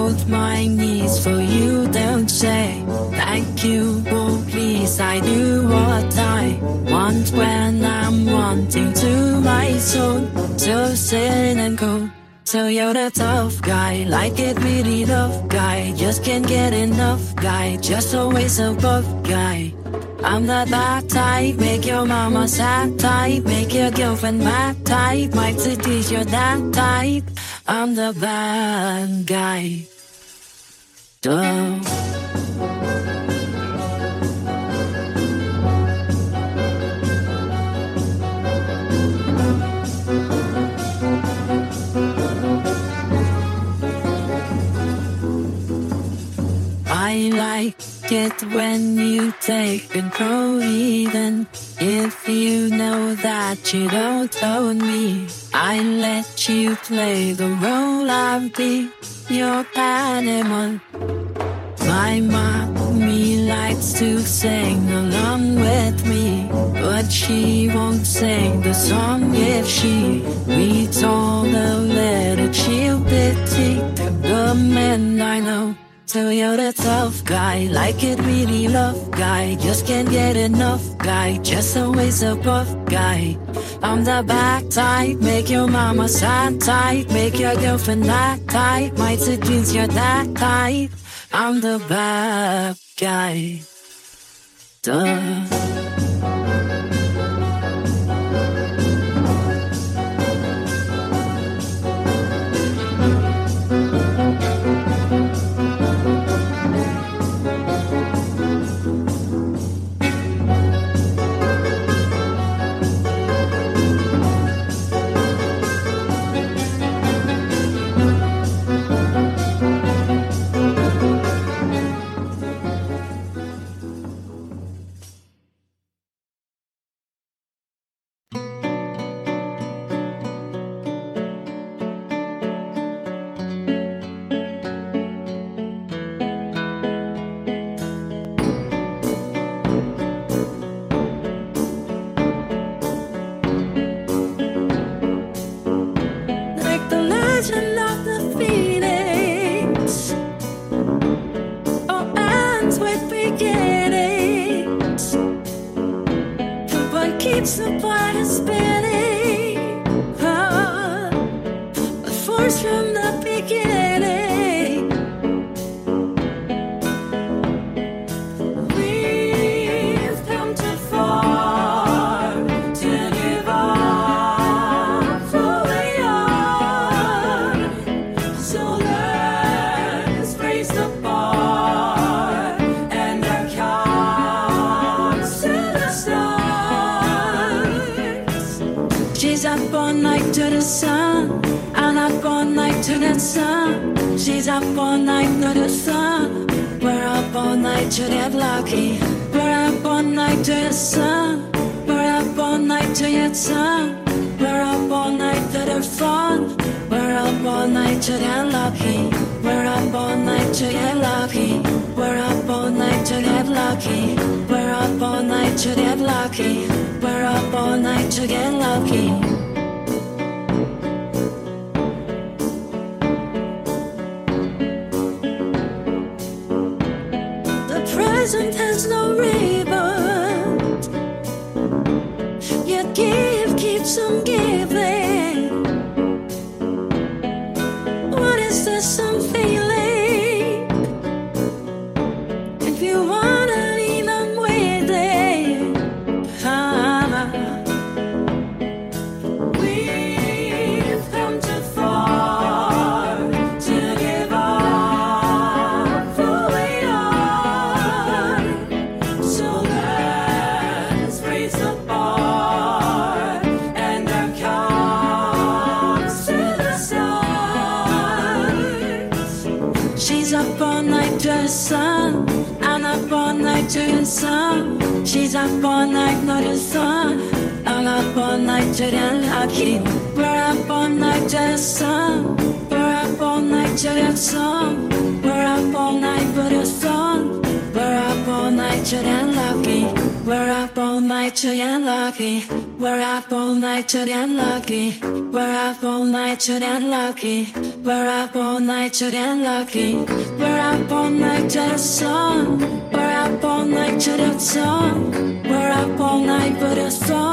both my knees for you. Don't say thank you, oh please. I do what I want when I'm wanting to my soul. So sin and cold. So you're the tough guy, like it really tough guy. Just can't get enough guy, just always above guy. I'm the bad type, make your mama sad type, make your girlfriend mad type, might seduce your that type. I'm the bad guy. Duh. It when you take control, even if you know that you don't own me. I let you play the role I'll be your animal. My mommy likes to sing along with me, but she won't sing the song if she reads all the letters. She'll pity the men I know. So you're the tough guy, like it really love guy. Just can't get enough guy, just always a buff guy. I'm the bad type, make your mama sad type, make your girlfriend that type, might seduce your that type. I'm the bad guy. Duh. The the sun, and up all night to the sun. She's up all night to the sun. We're up all night to get lucky. We're up all night to the sun. We're up all night to get sun. We're up all night to the fun. We're up all night to get lucky. We're up all night to get lucky. We're up all night to get lucky. We're up all night to get lucky. We're up all night to get lucky. Has no rebound. Yet give keeps on giving. What is I'm She's up all night to the sun, I'm up all night to the sun. She's up all night to the sun, I'm up all night to the lucky. We're up all night to the sun, we're up all night to that song. We're up all night for the song. We're up all night to that lucky. We're up all night to that lucky. We're up all night to that lucky. We're up all night to that lucky. We're up all night to that lucky. We're up all night to the song. We're up all night to that song. We're up all night for the song.